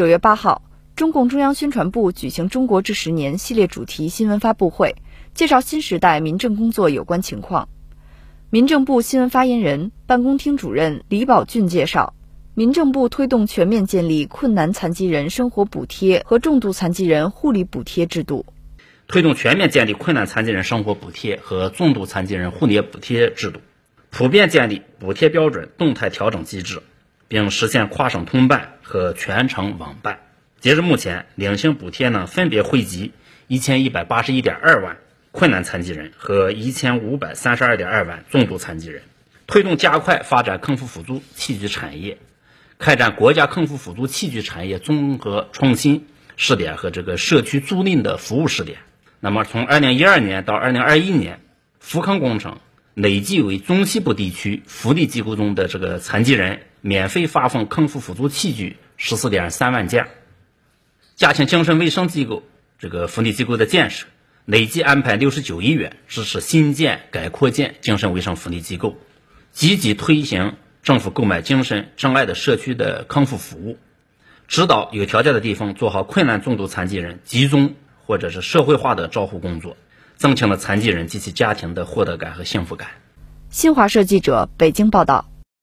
九月八号，中共中央宣传部举行“中国这十年”系列主题新闻发布会，介绍新时代民政工作有关情况。民政部新闻发言人、办公厅主任李宝俊介绍，民政部推动全面建立困难残疾人生活补贴和重度残疾人护理补贴制度，推动全面建立困难残疾人生活补贴和重度残疾人护理补贴制度，普遍建立补贴标准动态调整机制，并实现跨省通办和全程网办。截至目前，领性补贴呢分别惠及一千一百八十一点二万。困难残疾人和一千五百三十二点二万重度残疾人，推动加快发展康复辅助器具产业，开展国家康复辅助器具产业综合创新试点和这个社区租赁的服务试点。那么，从二零一二年到二零二一年，扶康工程累计为中西部地区福利机构中的这个残疾人免费发放康复辅助器具十四点三万件，加强精神卫生机构这个福利机构的建设。累计安排六十九亿元支持新建、改扩建精神卫生福利机构，积极推行政府购买精神障碍的社区的康复服务，指导有条件的地方做好困难重度残疾人集中或者是社会化的照护工作，增强了残疾人及其家庭的获得感和幸福感。新华社记者北京报道。